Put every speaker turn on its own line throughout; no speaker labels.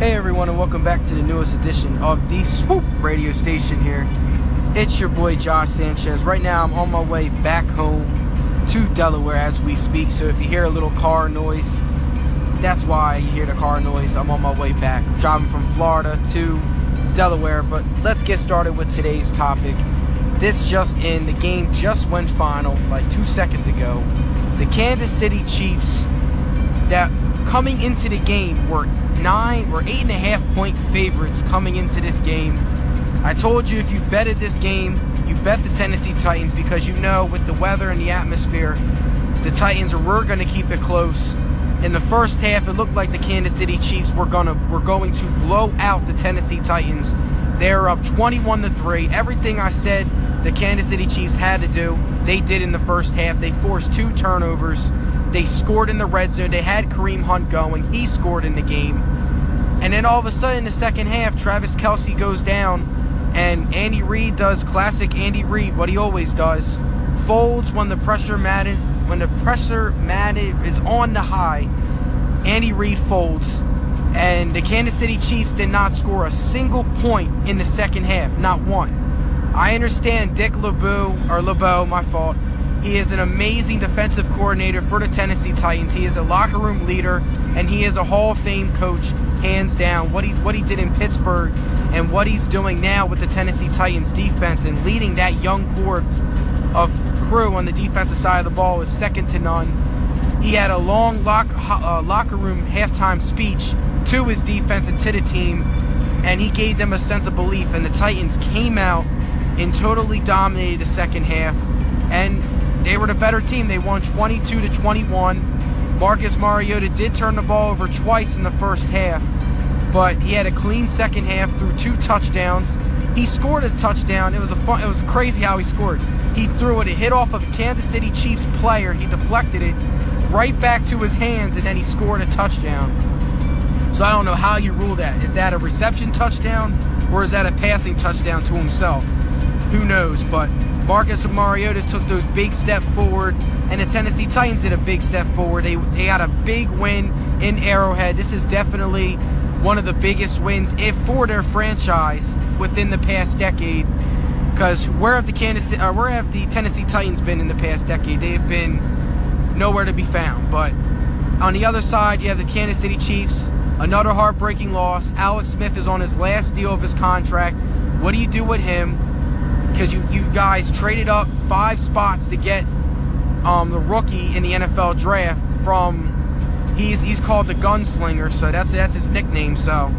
Hey everyone, and welcome back to the newest edition of the Swoop radio station here. It's your boy Josh Sanchez. Right now, I'm on my way back home to Delaware as we speak. So if you hear a little car noise, that's why you hear the car noise. I'm on my way back. I'm driving from Florida to Delaware. But let's get started with today's topic. This just in, the game just went final like two seconds ago. The Kansas City Chiefs that coming into the game were nine or eight and a half point favorites coming into this game. I told you if you betted this game, you bet the Tennessee Titans because you know with the weather and the atmosphere, the Titans were going to keep it close. In the first half, it looked like the Kansas City Chiefs were gonna were going to blow out the Tennessee Titans. They're up 21 to three. Everything I said the Kansas City Chiefs had to do, they did in the first half. They forced two turnovers. They scored in the red zone. They had Kareem Hunt going. He scored in the game. And then all of a sudden, in the second half, Travis Kelce goes down, and Andy Reid does classic Andy Reid, what he always does, folds when the pressure matted, when the pressure matted is on the high. Andy Reid folds, and the Kansas City Chiefs did not score a single point in the second half, not one. I understand Dick LeBeau or LeBeau, my fault. He is an amazing defensive coordinator for the Tennessee Titans. He is a locker room leader, and he is a Hall of Fame coach, hands down. What he what he did in Pittsburgh and what he's doing now with the Tennessee Titans defense and leading that young core of, crew on the defensive side of the ball is second to none. He had a long lock, uh, locker room halftime speech to his defense and to the team, and he gave them a sense of belief. And the Titans came out and totally dominated the second half, and they were the better team. They won 22 to 21. Marcus Mariota did turn the ball over twice in the first half, but he had a clean second half through two touchdowns. He scored his touchdown. It was a fun, it was crazy how he scored. He threw it, it hit off of a Kansas City Chiefs player. He deflected it right back to his hands, and then he scored a touchdown. So I don't know how you rule that. Is that a reception touchdown or is that a passing touchdown to himself? Who knows? But Marcus Mariota took those big step forward, and the Tennessee Titans did a big step forward. They they got a big win in Arrowhead. This is definitely one of the biggest wins if for their franchise within the past decade. Because where have the Kansas, uh, where have the Tennessee Titans been in the past decade? They have been nowhere to be found. But on the other side, you have the Kansas City Chiefs. Another heartbreaking loss. Alex Smith is on his last deal of his contract. What do you do with him? Because you, you guys traded up five spots to get um, the rookie in the NFL draft from he's he's called the gunslinger so that's that's his nickname so.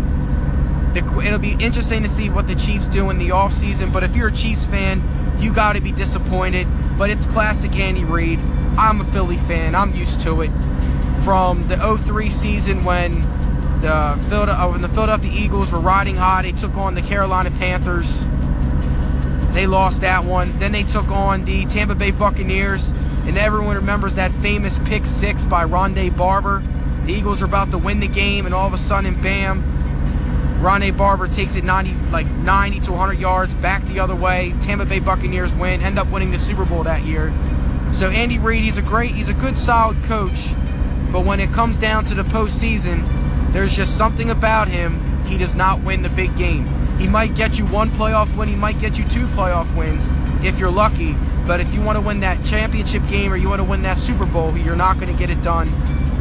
The, it'll be interesting to see what the Chiefs do in the offseason but if you're a Chiefs fan you got to be disappointed but it's classic Andy Reid. I'm a Philly fan I'm used to it. From the 03 season when the Philadelphia, when the Philadelphia Eagles were riding high they took on the Carolina Panthers they lost that one. Then they took on the Tampa Bay Buccaneers, and everyone remembers that famous pick six by Rondé Barber. The Eagles are about to win the game, and all of a sudden, bam, Rondé Barber takes it 90, like 90 to 100 yards back the other way. Tampa Bay Buccaneers win, end up winning the Super Bowl that year. So Andy Reid, he's a great, he's a good, solid coach, but when it comes down to the postseason, there's just something about him. He does not win the big game. He might get you one playoff win, he might get you two playoff wins if you're lucky. But if you want to win that championship game or you want to win that Super Bowl, you're not going to get it done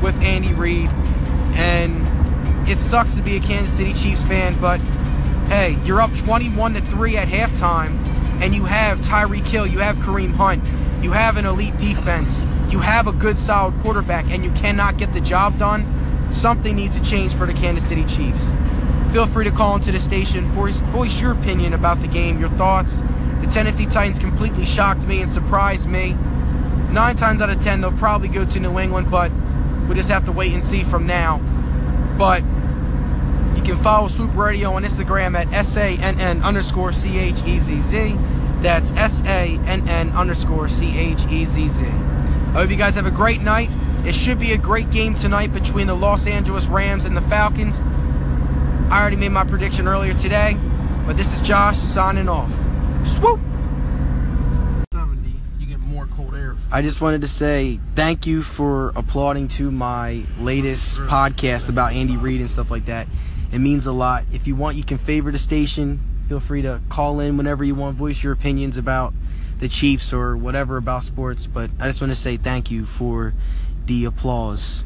with Andy Reid. And it sucks to be a Kansas City Chiefs fan, but hey, you're up 21 to 3 at halftime, and you have Tyreek Hill, you have Kareem Hunt, you have an elite defense, you have a good solid quarterback, and you cannot get the job done. Something needs to change for the Kansas City Chiefs feel free to call into the station, voice, voice your opinion about the game, your thoughts. The Tennessee Titans completely shocked me and surprised me. Nine times out of ten, they'll probably go to New England, but we just have to wait and see from now. But you can follow Swoop Radio on Instagram at SANN underscore C-H-E-Z-Z. That's S-A-N-N underscore C-H-E-Z-Z. I hope you guys have a great night. It should be a great game tonight between the Los Angeles Rams and the Falcons. I already made my prediction earlier today, but this is Josh signing off. Swoop!
70, you get more cold air.
I just wanted to say thank you for applauding to my latest podcast about Andy Reid and stuff like that. It means a lot. If you want, you can favor the station. Feel free to call in whenever you want, voice your opinions about the Chiefs or whatever about sports. But I just want to say thank you for the applause.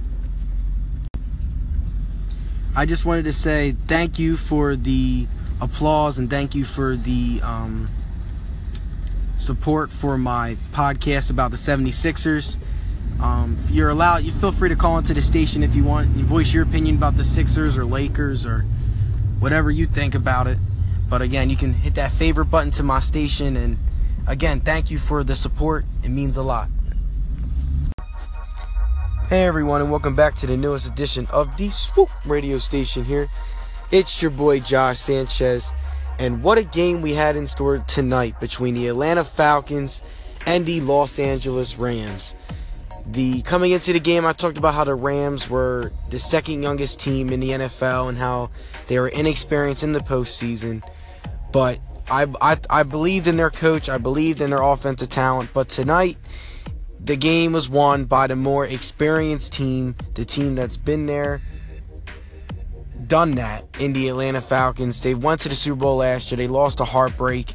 I just wanted to say thank you for the applause and thank you for the um, support for my podcast about the 76ers. Um, if you're allowed, you feel free to call into the station if you want. You voice your opinion about the Sixers or Lakers or whatever you think about it. But again, you can hit that favorite button to my station. And again, thank you for the support. It means a lot. Hey everyone, and welcome back to the newest edition of the Swoop radio station here. It's your boy Josh Sanchez, and what a game we had in store tonight between the Atlanta Falcons and the Los Angeles Rams. The coming into the game, I talked about how the Rams were the second youngest team in the NFL and how they were inexperienced in the postseason. But I, I, I believed in their coach, I believed in their offensive talent. But tonight, the game was won by the more experienced team, the team that's been there, done that in the Atlanta Falcons. They went to the Super Bowl last year. They lost a heartbreak,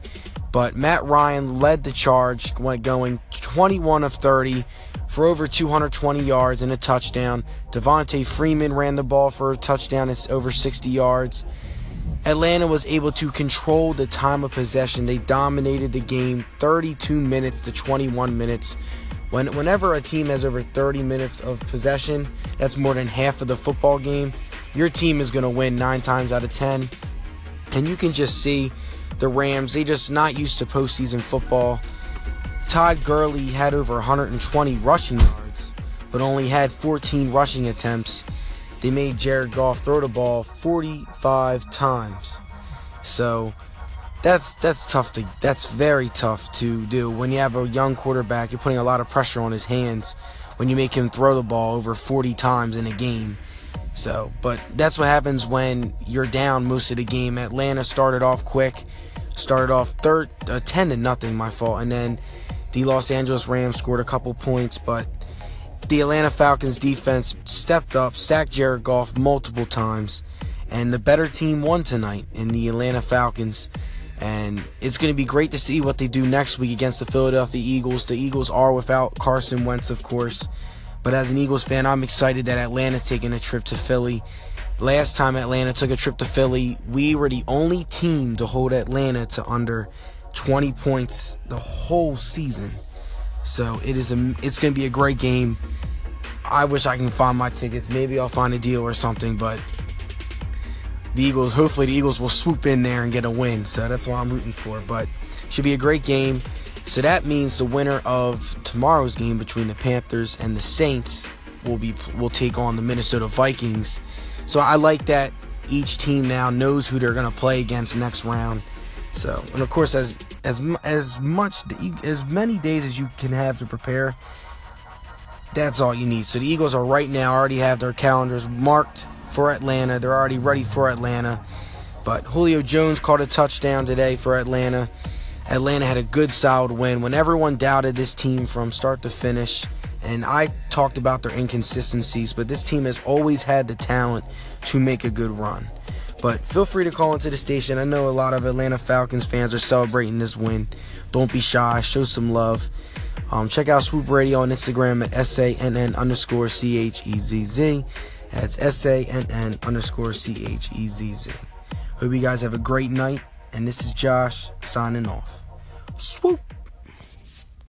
but Matt Ryan led the charge, went going 21 of 30 for over 220 yards and a touchdown. Devonta Freeman ran the ball for a touchdown. It's over 60 yards. Atlanta was able to control the time of possession. They dominated the game 32 minutes to 21 minutes when, whenever a team has over 30 minutes of possession, that's more than half of the football game. Your team is going to win nine times out of 10. And you can just see the Rams, they just not used to postseason football. Todd Gurley had over 120 rushing yards, but only had 14 rushing attempts. They made Jared Goff throw the ball 45 times. So that's that's tough to that's very tough to do. When you have a young quarterback you're putting a lot of pressure on his hands when you make him throw the ball over 40 times in a game. So but that's what happens when you're down most of the game. Atlanta started off quick started off third uh, 10 to nothing my fault and then the los angeles rams scored a couple points but the atlanta falcons defense stepped up sacked jared goff multiple times and the better team won tonight in the atlanta falcons and it's going to be great to see what they do next week against the Philadelphia Eagles. The Eagles are without Carson Wentz, of course. But as an Eagles fan, I'm excited that Atlanta's taking a trip to Philly. Last time Atlanta took a trip to Philly, we were the only team to hold Atlanta to under 20 points the whole season. So it is a, it's going to be a great game. I wish I can find my tickets. Maybe I'll find a deal or something, but the Eagles, hopefully the Eagles will swoop in there and get a win. So that's what I'm rooting for. But should be a great game. So that means the winner of tomorrow's game between the Panthers and the Saints will be will take on the Minnesota Vikings. So I like that each team now knows who they're going to play against next round. So, and of course as as as much as many days as you can have to prepare, that's all you need. So the Eagles are right now already have their calendars marked for Atlanta. They're already ready for Atlanta. But Julio Jones caught a touchdown today for Atlanta. Atlanta had a good solid win when everyone doubted this team from start to finish. And I talked about their inconsistencies, but this team has always had the talent to make a good run. But feel free to call into the station. I know a lot of Atlanta Falcons fans are celebrating this win. Don't be shy. Show some love. Um, check out Swoop Radio on Instagram at SANN underscore C H E Z Z. That's S A N N underscore C H E Z Z. Hope you guys have a great night. And this is Josh signing off. Swoop!